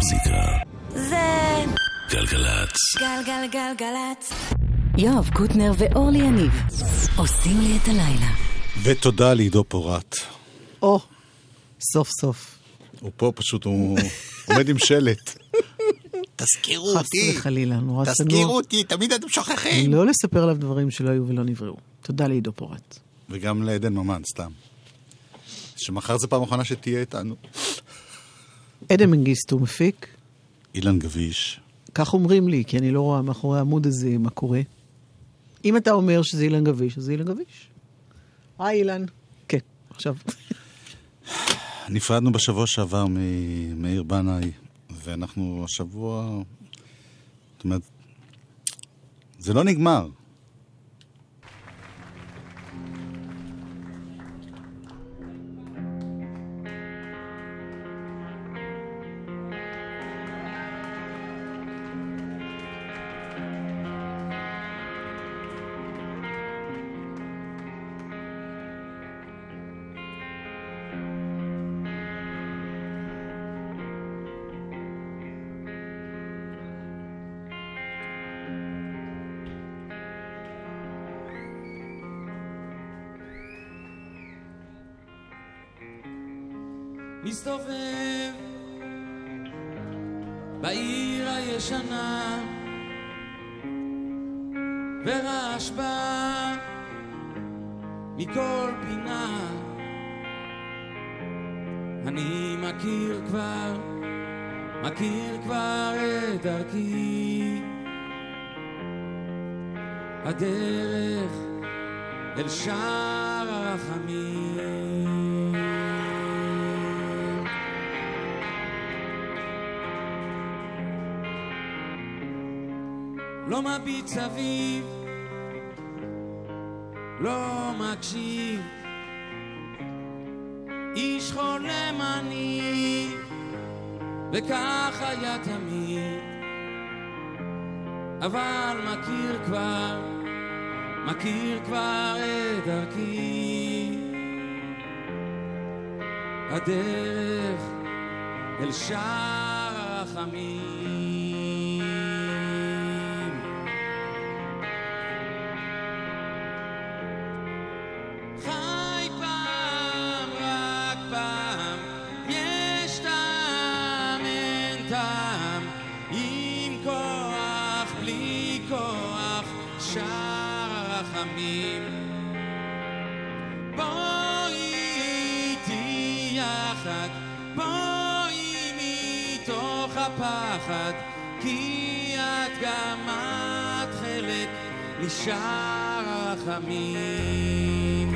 המוזיקה. זה גלגלצ. גלגלגלגלצ. יואב קוטנר ואורלי יניב עושים לי את הלילה. ותודה לעידו פורט. או, סוף סוף. הוא פה פשוט, הוא עומד עם שלט. תזכירו חס אותי, וחלילה, נורא שנוא. תזכירו אותי, תמיד אתם שוכחים. לא לספר עליו דברים שלא היו ולא נבראו. תודה לעידו פורט. וגם לעדן ממן, סתם. שמחר זה פעם אחרונה שתהיה איתנו. עדן מנגיסטו מפיק, אילן גביש. כך אומרים לי, כי אני לא רואה מאחורי העמוד הזה מה קורה. אם אתה אומר שזה אילן גביש, אז זה אילן גביש. היי אילן. כן, עכשיו. נפרדנו בשבוע שעבר ממאיר בנאי, ואנחנו השבוע... זאת אומרת, זה לא נגמר. אני מכיר כבר, מכיר כבר את דרכי הדרך אל שער הרחמים לא מביט סביב, לא מקשיב. איש חולם אני, וכך היה תמיד. אבל מכיר כבר, מכיר כבר את דרכי. הדרך אל שער הרחמים. משער הרחמים.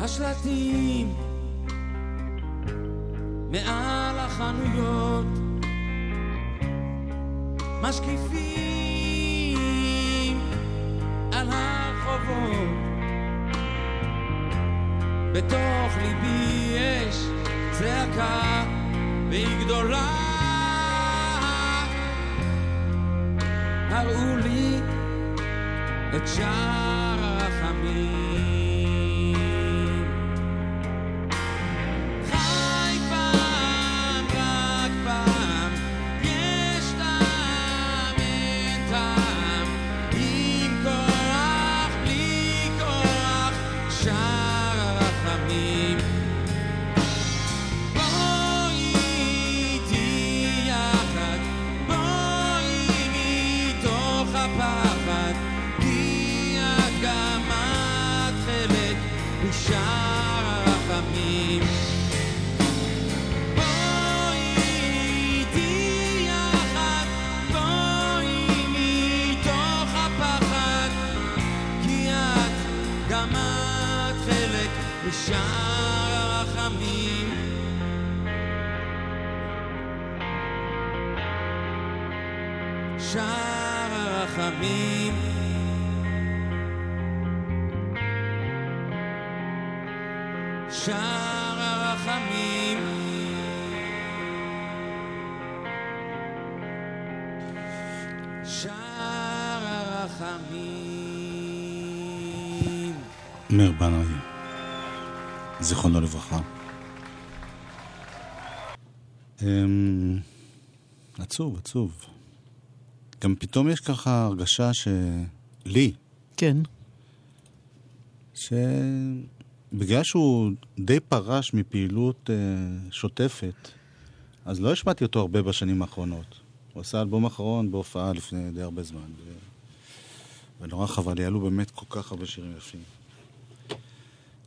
השלטים מעל החנויות משקיפים על הרחובות בתוך ליבי יש צעקה והיא גדולה הראו לי את שער הרחמים עצוב, עצוב. גם פתאום יש ככה הרגשה שלי, כן. שבגלל שהוא די פרש מפעילות אה, שוטפת, אז לא השמעתי אותו הרבה בשנים האחרונות. הוא עשה אלבום אחרון בהופעה לפני די הרבה זמן. ו... ונורא חבל, יעלו באמת כל כך הרבה שירים יפים.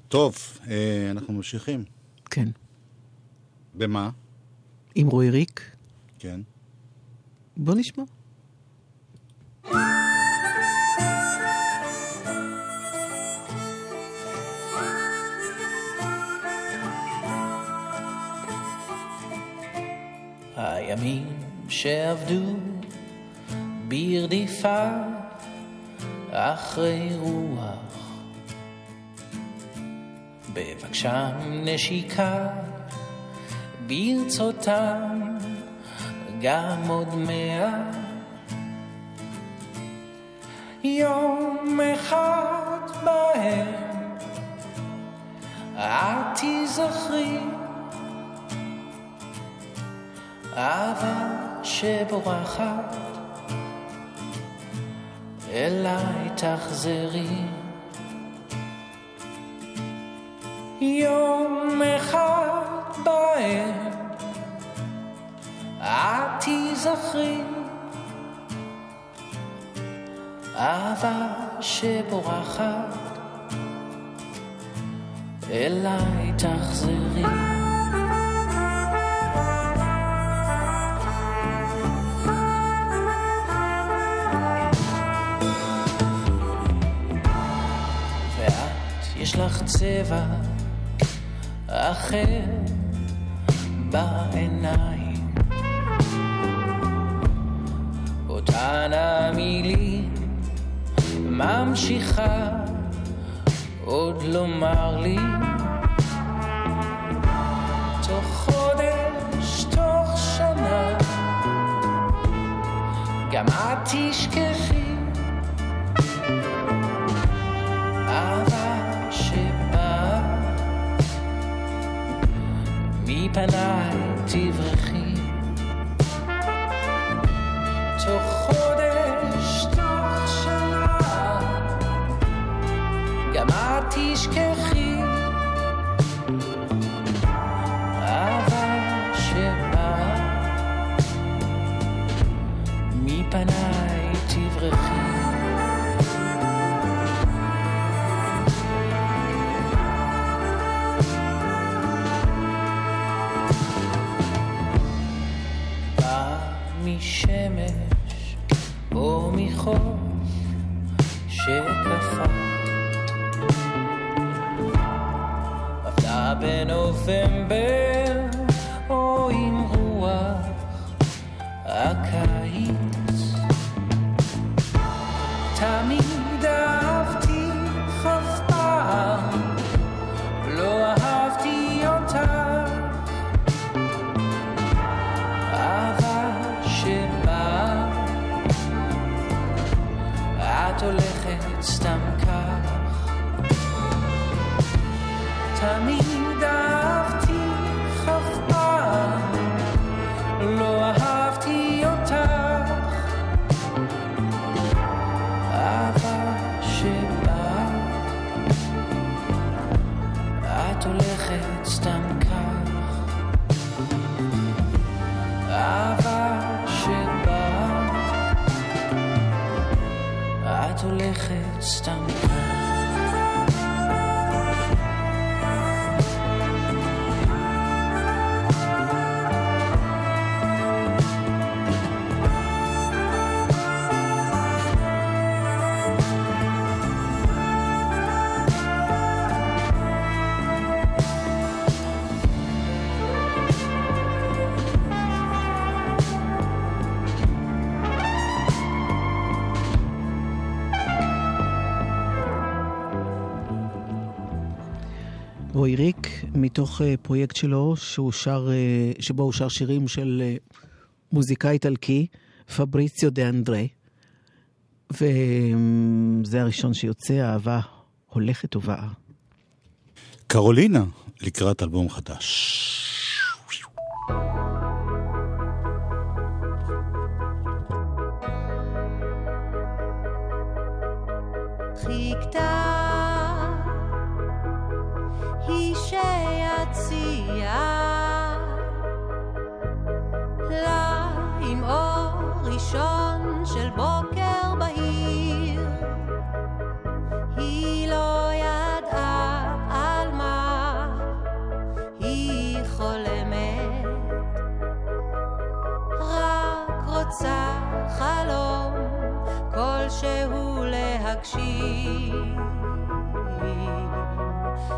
טוב, אה, אנחנו ממשיכים. כן. במה? עם רועי ריק? כן. בוא נשמע. הימים שעבדו ברדיפה אחרי רוח, בבקשם נשיקה ברצותם גם עוד מאה. יום אחד בהם את תזכרי אהבה שבורחת אליי תחזרי יום אחד בהם את תזכרי אהבה שבורחת. אליי תחזרי. יש לך צבע אחר בעיניים. אותן המילים ממשיכה עוד לומר לי. תוך חודש, תוך שנה גם את תשכחי מפניי תברחי תמיד מתוך אה, פרויקט שלו, שהוא שר, אה, שבו הוא שר שירים של אה, מוזיקאי איטלקי, פבריציו דה אנדרי. וזה הראשון שיוצא, אהבה הולכת ובאה. קרולינה, לקראת אלבום חדש. חיכתה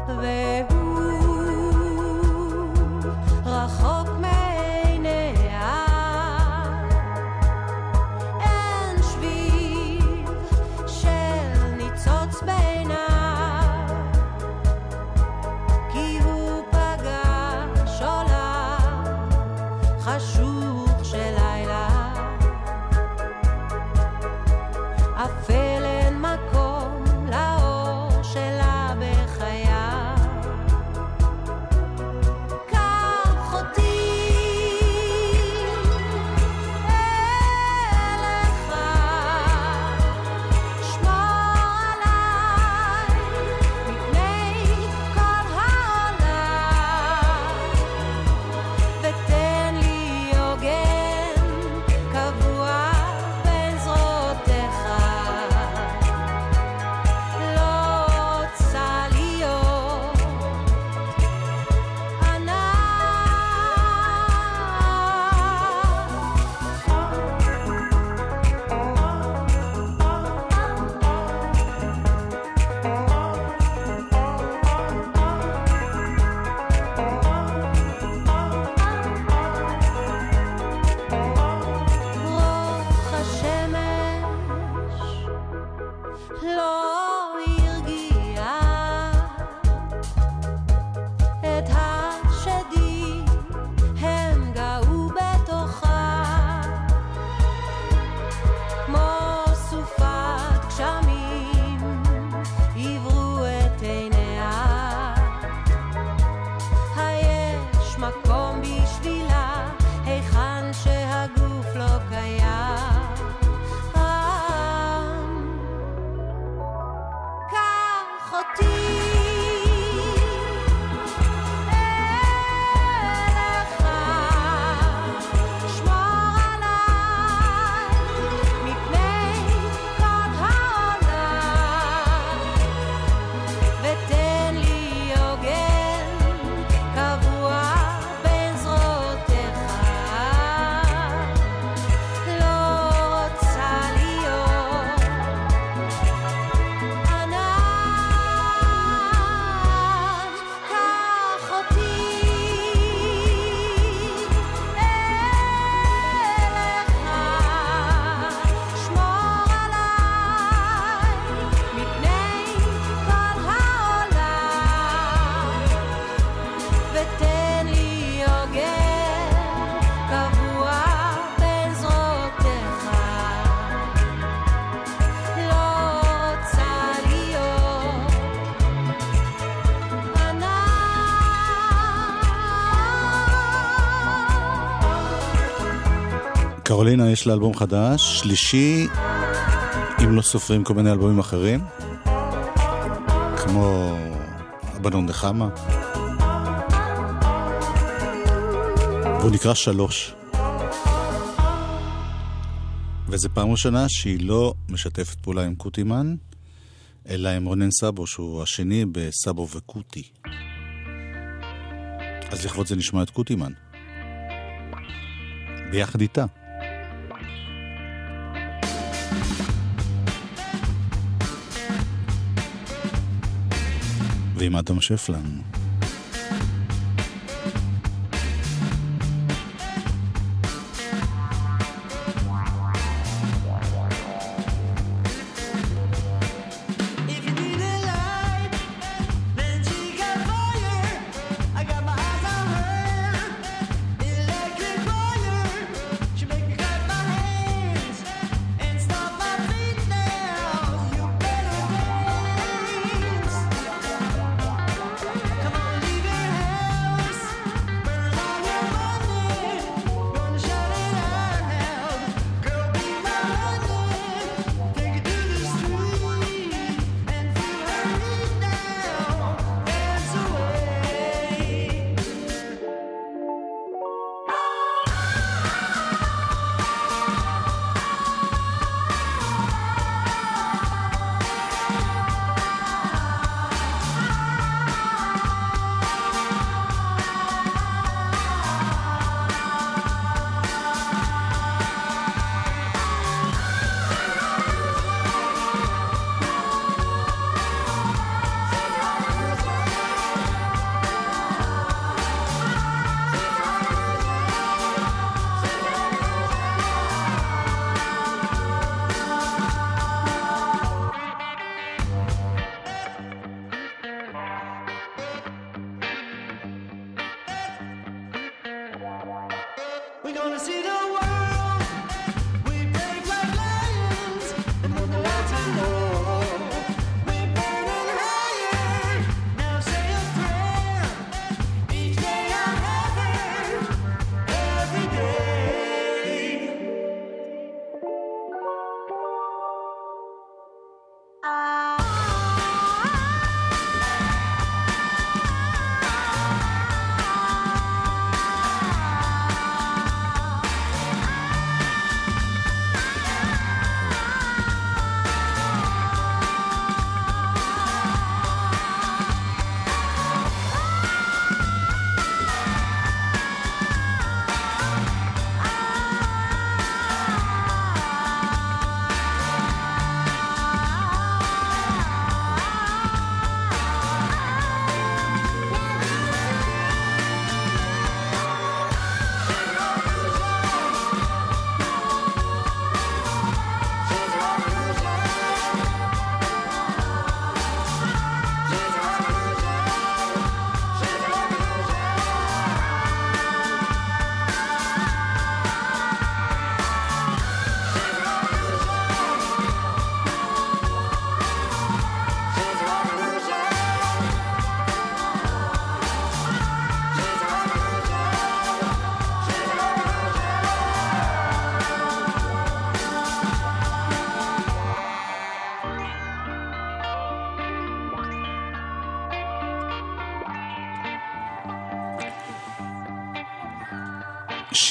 כלשהו קרולינה יש לה אלבום חדש, שלישי, אם לא סופרים כל מיני אלבומים אחרים, כמו הבנון נחמה. והוא נקרא שלוש. וזו פעם ראשונה שהיא לא משתפת פעולה עם קוטימן, אלא עם רונן סאבו, שהוא השני בסאבו וקוטי. אז לכבוד זה נשמע את קוטימן. ביחד איתה. ועם אדם שפלן.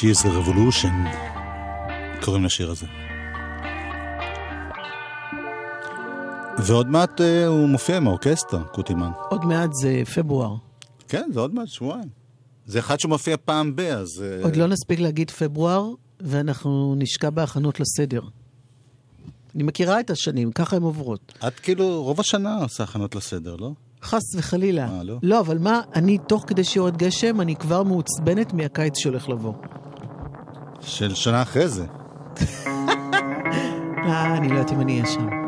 She is a revolution, קוראים לשיר הזה. ועוד מעט אה, הוא מופיע עם האורקסטרה, קוטימן. עוד מעט זה פברואר. כן, זה עוד מעט שבועיים. זה אחד שמופיע פעם ב, אז... אה, עוד לא נספיק להגיד פברואר, ואנחנו נשקע בהכנות לסדר. אני מכירה את השנים, ככה הן עוברות. את כאילו רוב השנה עושה הכנות לסדר, לא? חס וחלילה. אה, לא? לא, אבל מה, אני, תוך כדי שיורד גשם, אני כבר מעוצבנת מהקיץ שהולך לבוא. של שנה אחרי זה. אה, אני לא יודעת אם אני אהיה שם.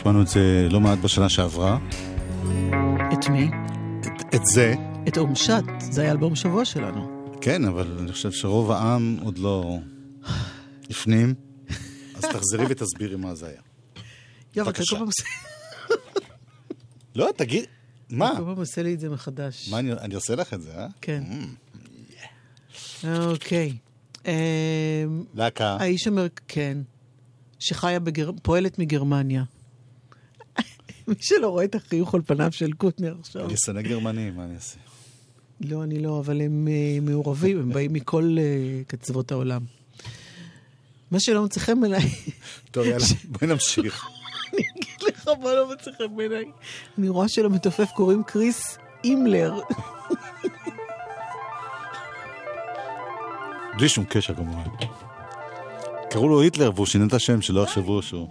השמענו את זה לא מעט בשנה שעברה. את מי? את, את זה, את אומשת, זה היה אלבום שבוע שלנו. כן, אבל אני חושב שרוב העם עוד לא הפנים, אז תחזרי ותסבירי מה זה היה. יואב, אתה. כל פעם עושה- לא, תגיד, מה? כל פעם עושה לי את זה מחדש. מה אני, אני עושה לך את זה, אה? כן. אוקיי. אמ, להקה. האיש אמר, כן, שחיה בגר... פועלת מגרמניה. מי שלא רואה את החיוך על פניו של קוטנר עכשיו. אני שונא גרמנים, מה אני אעשה? לא, אני לא, אבל הם אה, מעורבים, הם באים מכל אה, קצוות העולם. מה שלא מוצא חן בעיניי, טוב, יאללה, בואי נמשיך. אני אגיד לך מה לא מוצא חן בעיניי. אני רואה שלמתופף קוראים קריס אימלר. בלי שום קשר כמובן. קראו לו היטלר והוא שינה את השם, שלא יחשבו שהוא...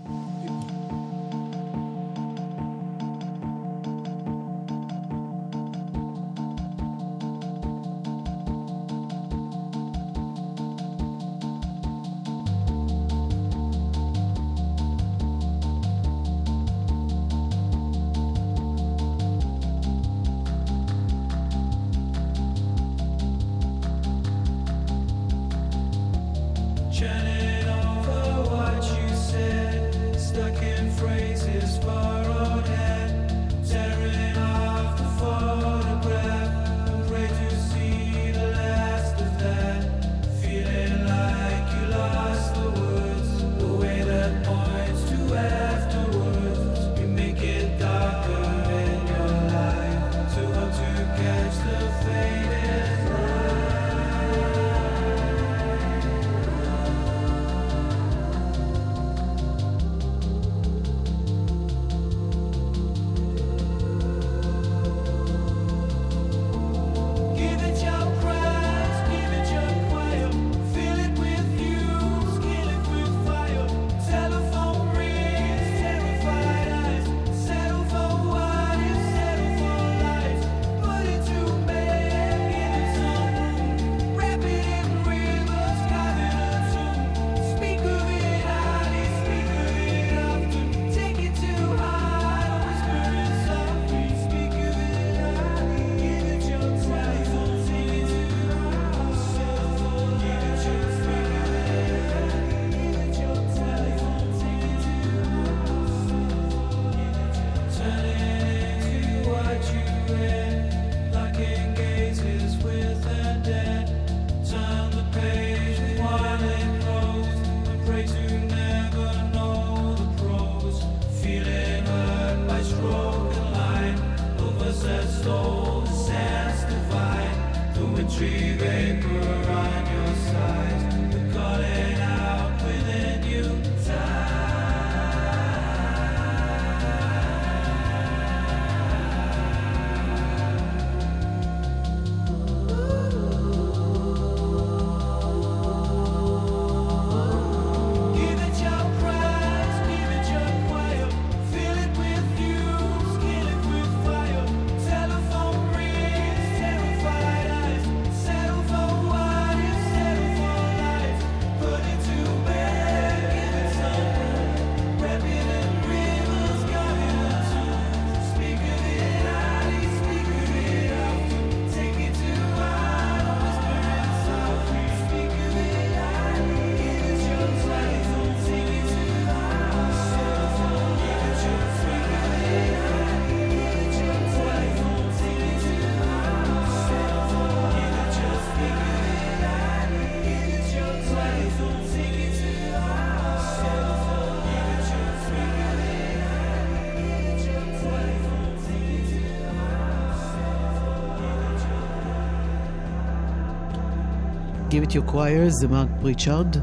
Give it your choir זה מרק פריצ'ארד.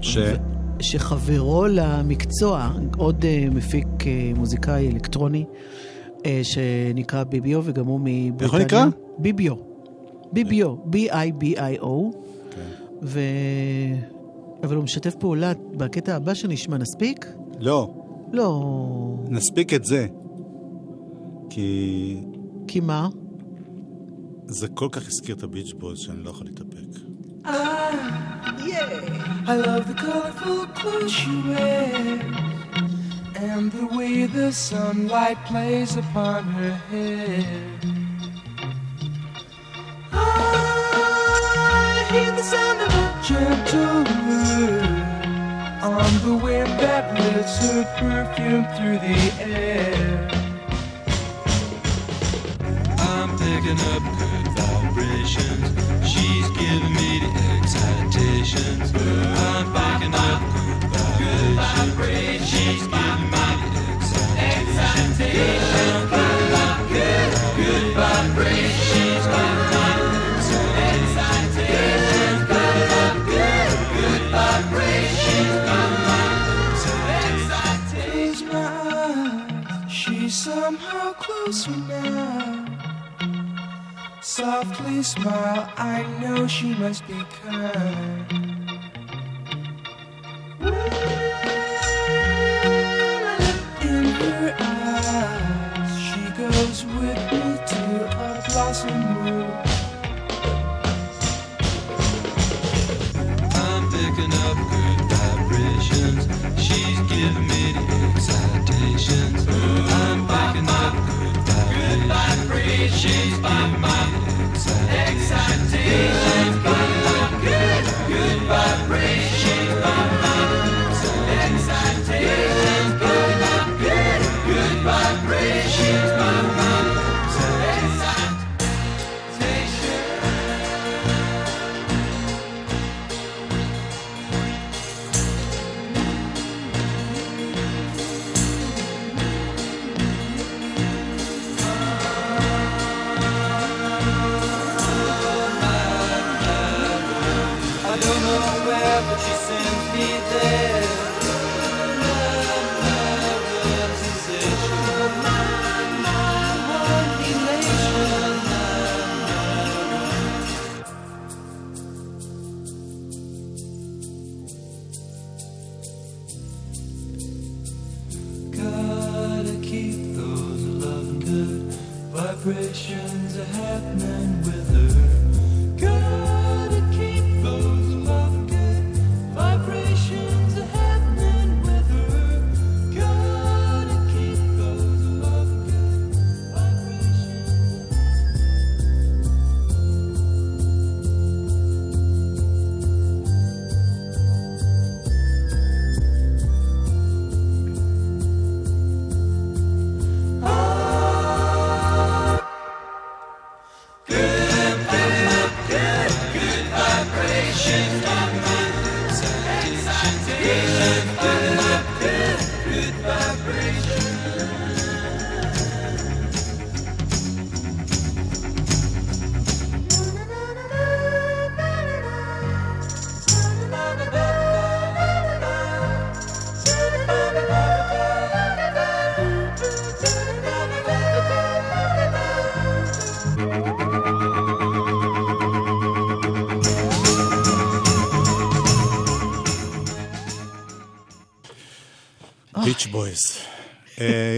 ש? שחברו למקצוע, עוד אה, מפיק אה, מוזיקאי אלקטרוני, אה, שנקרא ביביו, וגם הוא מבריטניה. איך הוא נקרא? ביביו. ביביו, B-I-B-I-O. ו... אבל הוא משתף פעולה בקטע הבא שנשמע, נספיק? לא, לא. נספיק את זה. כי כי מה? זה כל כך הזכיר את הביץ' בויז שאני לא יכול להתאפק. יש! I love the colorful clothes she wears and the way the sunlight plays upon her hair. I hear the sound of a gentle word on the wind that lifts her perfume through the air. I'm picking up good vibrations. She's giving me the excitations. I'm picking up good vibrations. She's giving me the excitations. Softly smile, I know she must be kind. In her eyes, she goes with me to a blossom room. I'm picking up good vibrations. She's giving me the excitations. I'm picking up good vibrations. She's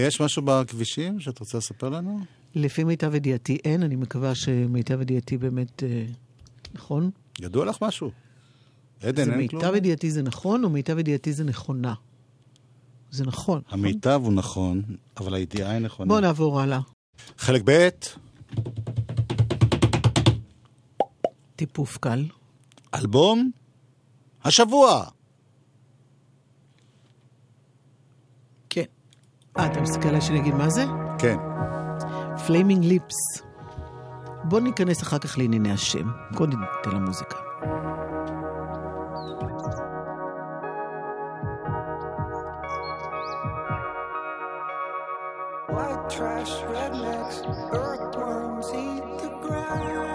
יש משהו בכבישים שאת רוצה לספר לנו? לפי מיטב ידיעתי אין, אני מקווה שמיטב ידיעתי באמת אה, נכון. ידוע לך משהו? עדן, אין כלום? מיטב ידיעתי זה נכון, או מיטב ידיעתי זה נכונה? זה נכון. נכון? המיטב הוא נכון, אבל הידיעה היא נכונה. בואו נעבור הלאה. חלק ב', טיפוף קל. אלבום השבוע. כן. אה, אתה מסתכל עליי שאני אגיד מה זה? כן. Flaming Lips. בואו ניכנס אחר כך לענייני השם. קודם ניתן למוזיקה. White trash, rednecks, earthworms eat the ground.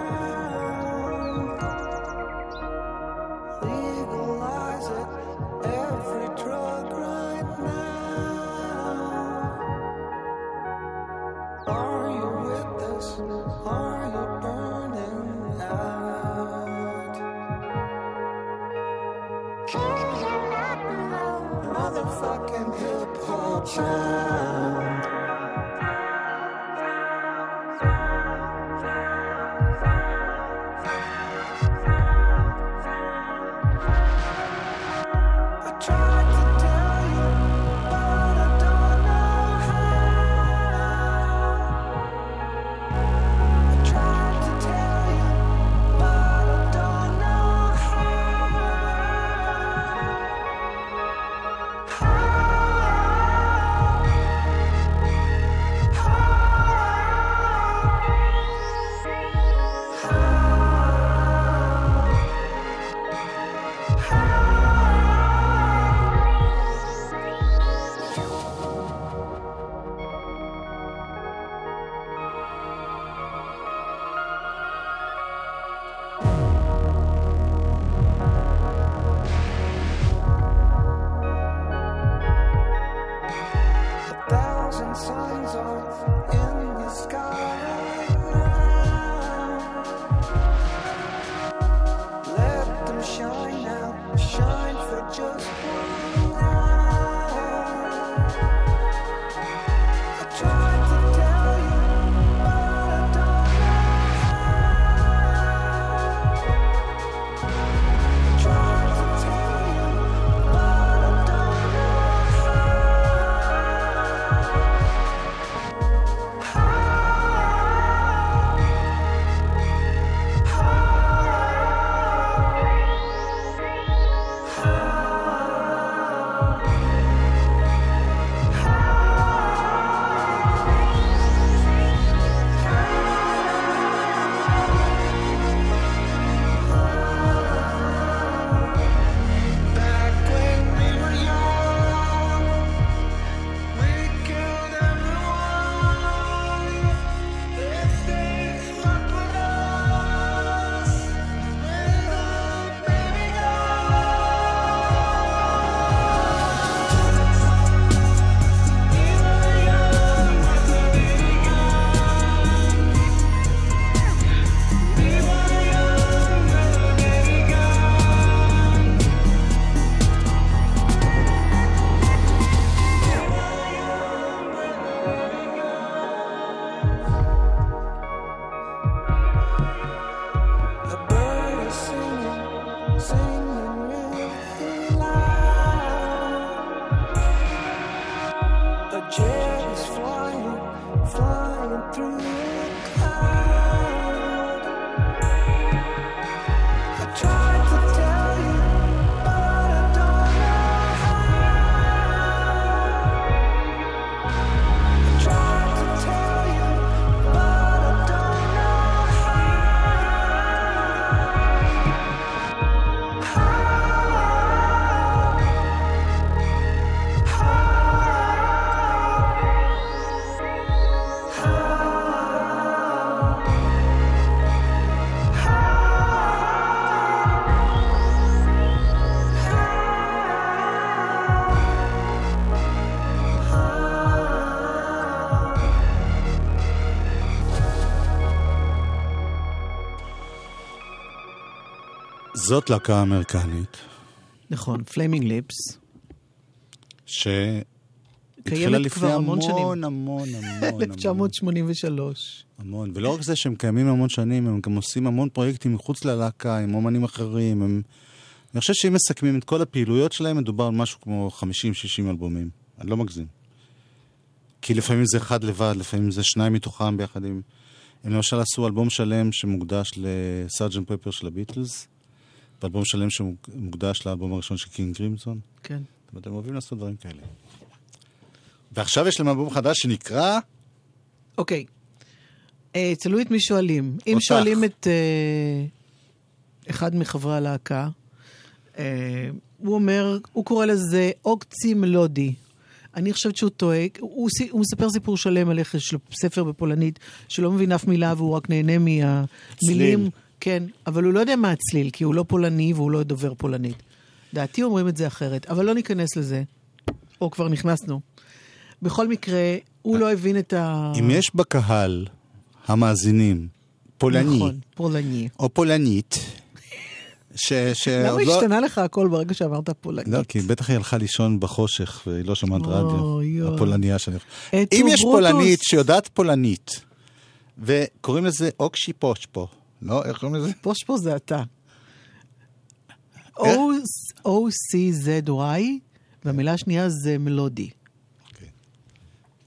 shine for just זאת להקה אמריקנית, נכון, Flaming Lips. שהתחילה קיימת לפני המון שנים. המון, המון, המון, המון. 1983. המון. ולא רק זה שהם קיימים המון שנים, הם גם עושים המון פרויקטים מחוץ ללהקה, עם אומנים אחרים. הם... אני חושב שאם מסכמים את כל הפעילויות שלהם, מדובר על משהו כמו 50-60 אלבומים. אני לא מגזים. כי לפעמים זה אחד לבד, לפעמים זה שניים מתוכם ביחד עם... הם למשל עשו אלבום שלם שמוקדש ל Sergeant Pepper של הביטלס, ואלבום שלם שמוקדש לאלבום הראשון של King Crimson. כן. זאת אומרת, הם אוהבים לעשות דברים כאלה. ועכשיו יש להם אלבום חדש שנקרא... אוקיי. אה, תלוי את מי שואלים. אם אותך. שואלים את אה, אחד מחברי הלהקה, אה, הוא אומר, הוא קורא לזה Oczy Mlody. אני חושבת שהוא טועה, הוא, הוא מספר סיפור שלם על איך יש לו ספר בפולנית, שלא מבין אף מילה והוא רק נהנה מהמילים. צליל. כן, אבל הוא לא יודע מה הצליל, כי הוא לא פולני והוא לא דובר פולנית. דעתי אומרים את זה אחרת, אבל לא ניכנס לזה. או כבר נכנסנו. בכל מקרה, הוא לא הבין את ה... אם יש בקהל המאזינים פולני, נכון, פולני. או פולנית, ש... ש... למה לא- השתנה לך הכל ברגע שאמרת פולני? לא, כי בטח היא הלכה לישון בחושך והיא לא אוי, רדיו. אוי. הפולניה שאני... אם יש. פולנית שיודעת פולנית, וקוראים לזה אוקשי פושפו, לא? איך קוראים לזה? פושפו זה אתה. איך? O-C-Z-Y, והמילה השנייה זה מלודי.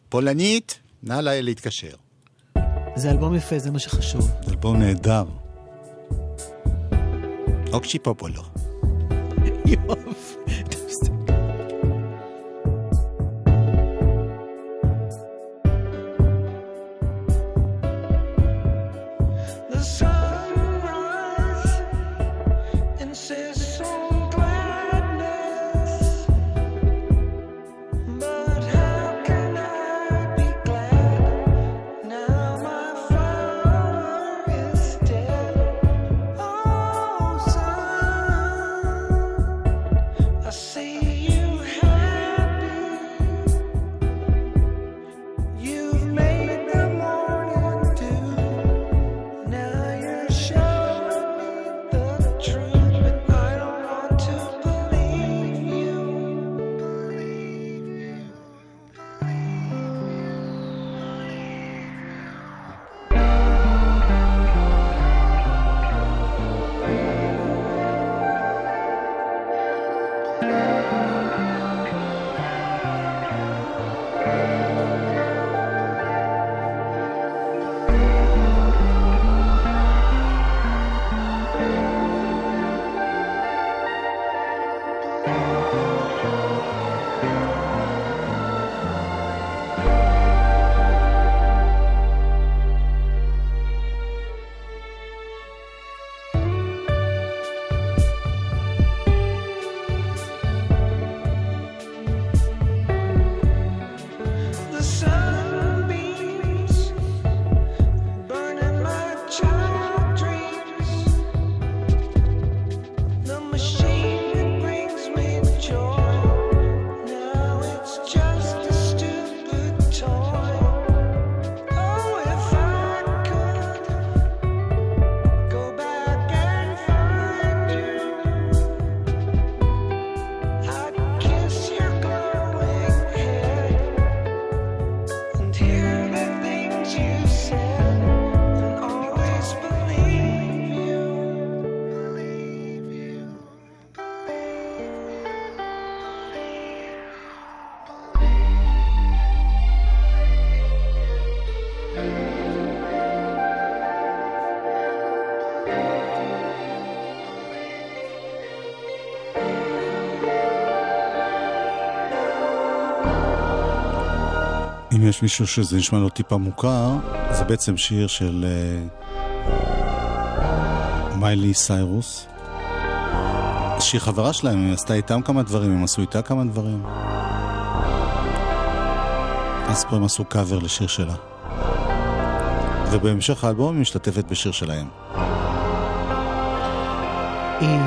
פולנית, נא לה להתקשר. זה אלבום יפה, זה מה שחשוב. זה אלבום נהדר. אוקשי פופולו. יואב. יש מישהו שזה נשמע לו טיפה מוכר, זה בעצם שיר של אה, מיילי סיירוס. שהיא חברה שלהם, היא עשתה איתם כמה דברים, הם עשו איתה כמה דברים. אז פה הם עשו קאבר לשיר שלה. ובהמשך האלבום היא משתתפת בשיר שלהם. היא,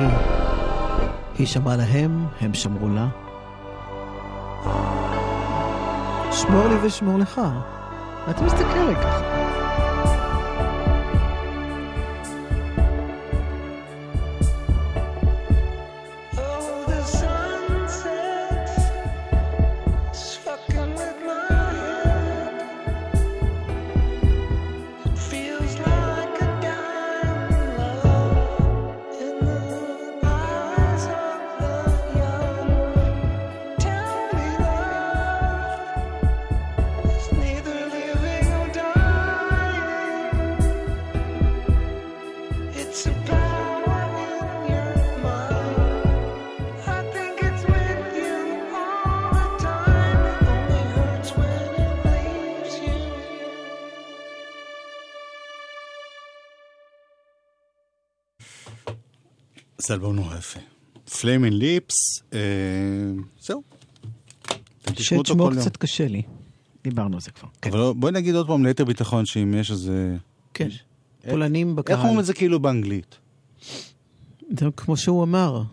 היא שמרה להם, הם שמרו לה. שמור לי ושמור לך. מה אתה מסתכל עליי ככה? זה אלבום נורא יפה. פליימין ליפס, אה, זהו. כל יום. קצת קשה לי. דיברנו על זה כבר. כן. אבל בואי נגיד עוד פעם ליתר ביטחון שאם יש איזה... כן. יש- פולנים בקהל. איך אומרים את זה כאילו באנגלית? זה כמו שהוא אמר.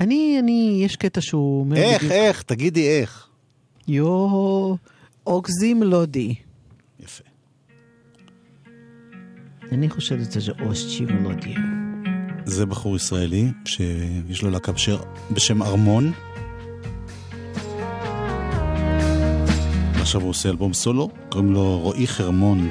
אני, אני, יש קטע שהוא אומר... איך, בדיוק, איך? תגידי איך. יו, אוקזי מלודי. יפה. אני חושבת שזה אושצ'י מלודי. זה בחור ישראלי שיש לו להקה בשם, בשם ארמון. עכשיו הוא עושה אלבום סולו, קוראים לו רועי חרמון.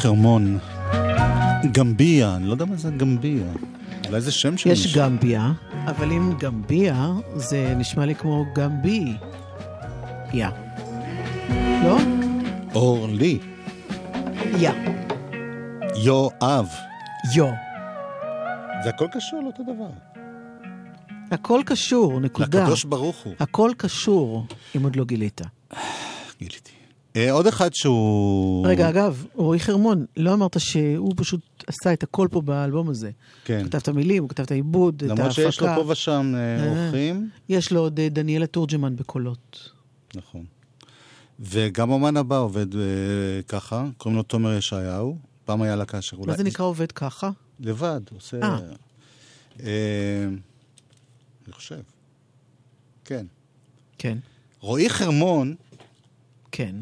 חרמון. גמביה, אני לא יודע מה זה גמביה. אולי זה שם של יש מישהו. גמביה, אבל אם גמביה, זה נשמע לי כמו גמבי. יא. לא? אורלי. יא. יואב. יו. זה הכל קשור לאותו דבר. הכל קשור, נקודה. לקדוש ברוך הוא. הכל קשור, אם עוד לא גילית. גיליתי. אה, עוד אחד שהוא... רגע, אגב, רועי חרמון, לא אמרת שהוא פשוט עשה את הכל פה באלבום הזה. כן. הוא כתב את המילים, הוא כתב את העיבוד, את ההפקה. למרות שיש לו פה ושם אה, אה. אורחים. יש לו עוד דניאלה תורג'מן בקולות. נכון. וגם האמן הבא עובד ככה, קוראים לו תומר ישעיהו. פעם היה לה כאשר אולי... מה זה נקרא עובד ככה? לבד, עושה... אני חושב. כן. כן. רועי חרמון כן.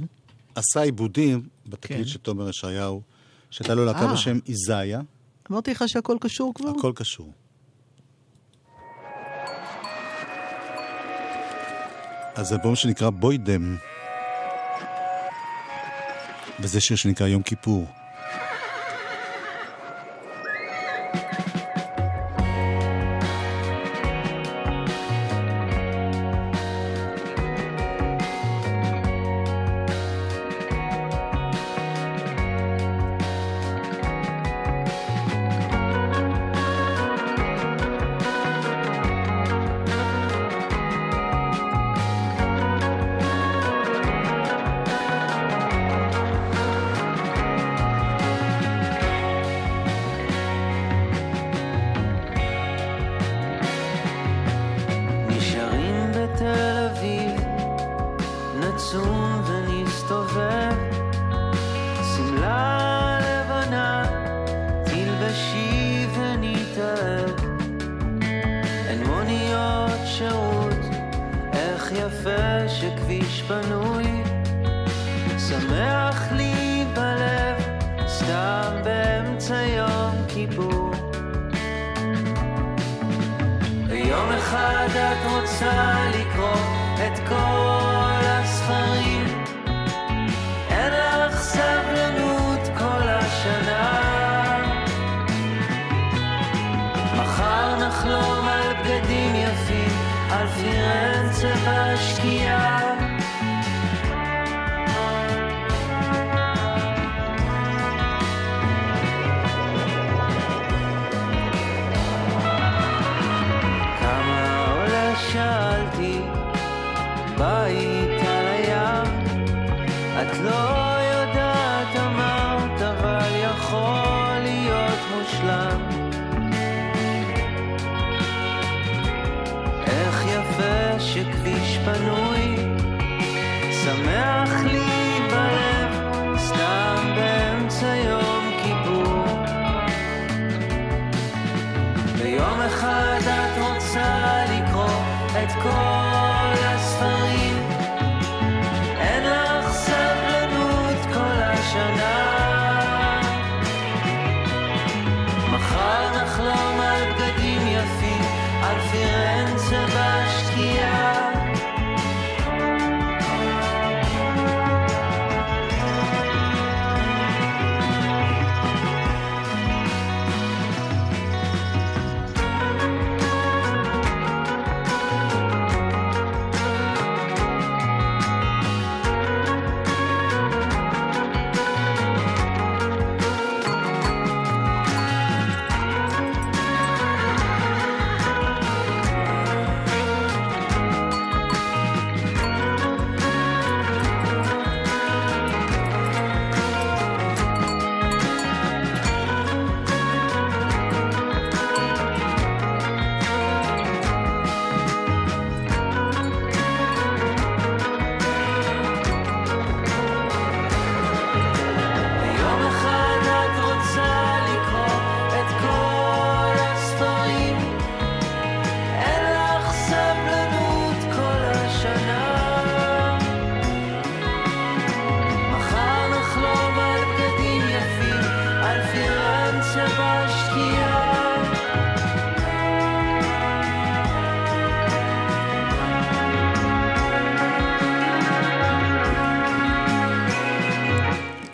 עשה עיבודים בתקליט כן. של תומר ישעיהו, שהייתה לו להקה אה. בשם איזיה, אמרתי לך שהכל קשור כבר? הכל קשור. אז אלבום שנקרא בוידם, וזה שיר שנקרא יום כיפור.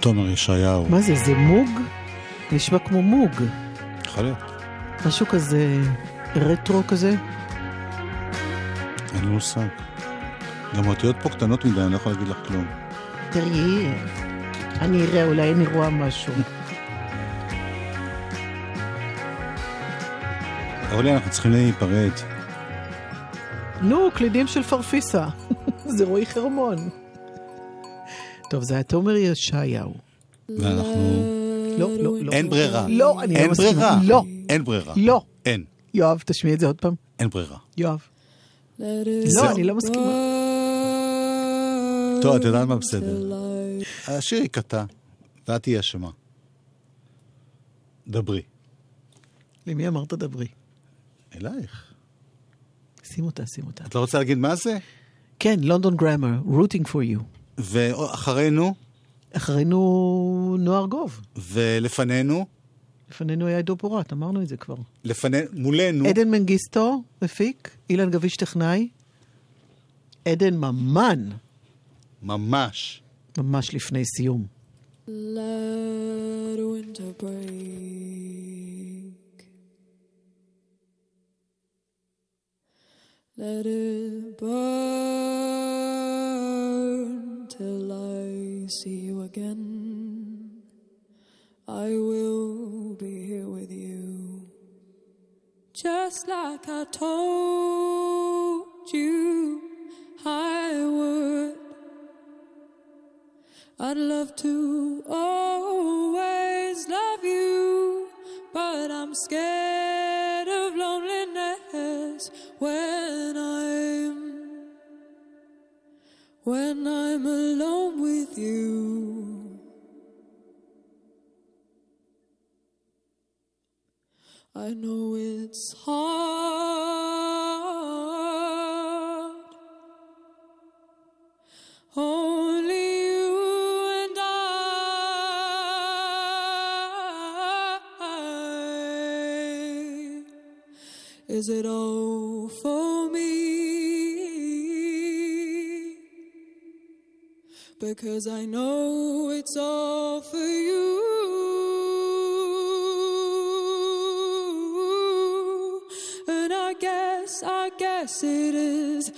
תומר ישעיהו. מה זה, זה מוג? נשמע כמו מוג. יכול להיות. משהו כזה רטרו כזה. אין לי מושג. גם האותיות פה קטנות מדי, אני לא יכול להגיד לך כלום. תראי, אני אראה, אולי אני רואה משהו. אורלי, אנחנו צריכים להיפרד. נו, קלידים של פרפיסה. זה רועי חרמון. טוב, זה היה תומר ישעיהו. ואנחנו... לא, לא, לא. אין ברירה. לא, אני לא אין מסכימה. ברירה. לא. אין ברירה. לא. אין. יואב, תשמיע את זה עוד פעם. אין ברירה. יואב. לא, אני לא מסכימה. טוב, את יודעת מה בסדר. השיר ייקטע, ואת תהיי אשמה. דברי. למי אמרת דברי? אלייך. שים אותה, שים אותה. את לא רוצה להגיד מה זה? כן, לונדון גרמר, רוטינג פור יו. ואחרינו, אחרינו נוער גוב. ולפנינו, לפנינו היה עידו פורט, אמרנו את זה כבר. לפנינו, מולנו, עדן מנגיסטו, מפיק, אילן גביש טכנאי. עדן ממן, ממש. ממש לפני סיום. Let winter break. Let it burn till I see you again. I will be here with you. Just like I told you I would. I'd love to always love you, but I'm scared of loneliness when I'm when I'm alone you. I know it's hard. Only you and I. Is it all Because I know it's all for you. And I guess, I guess it is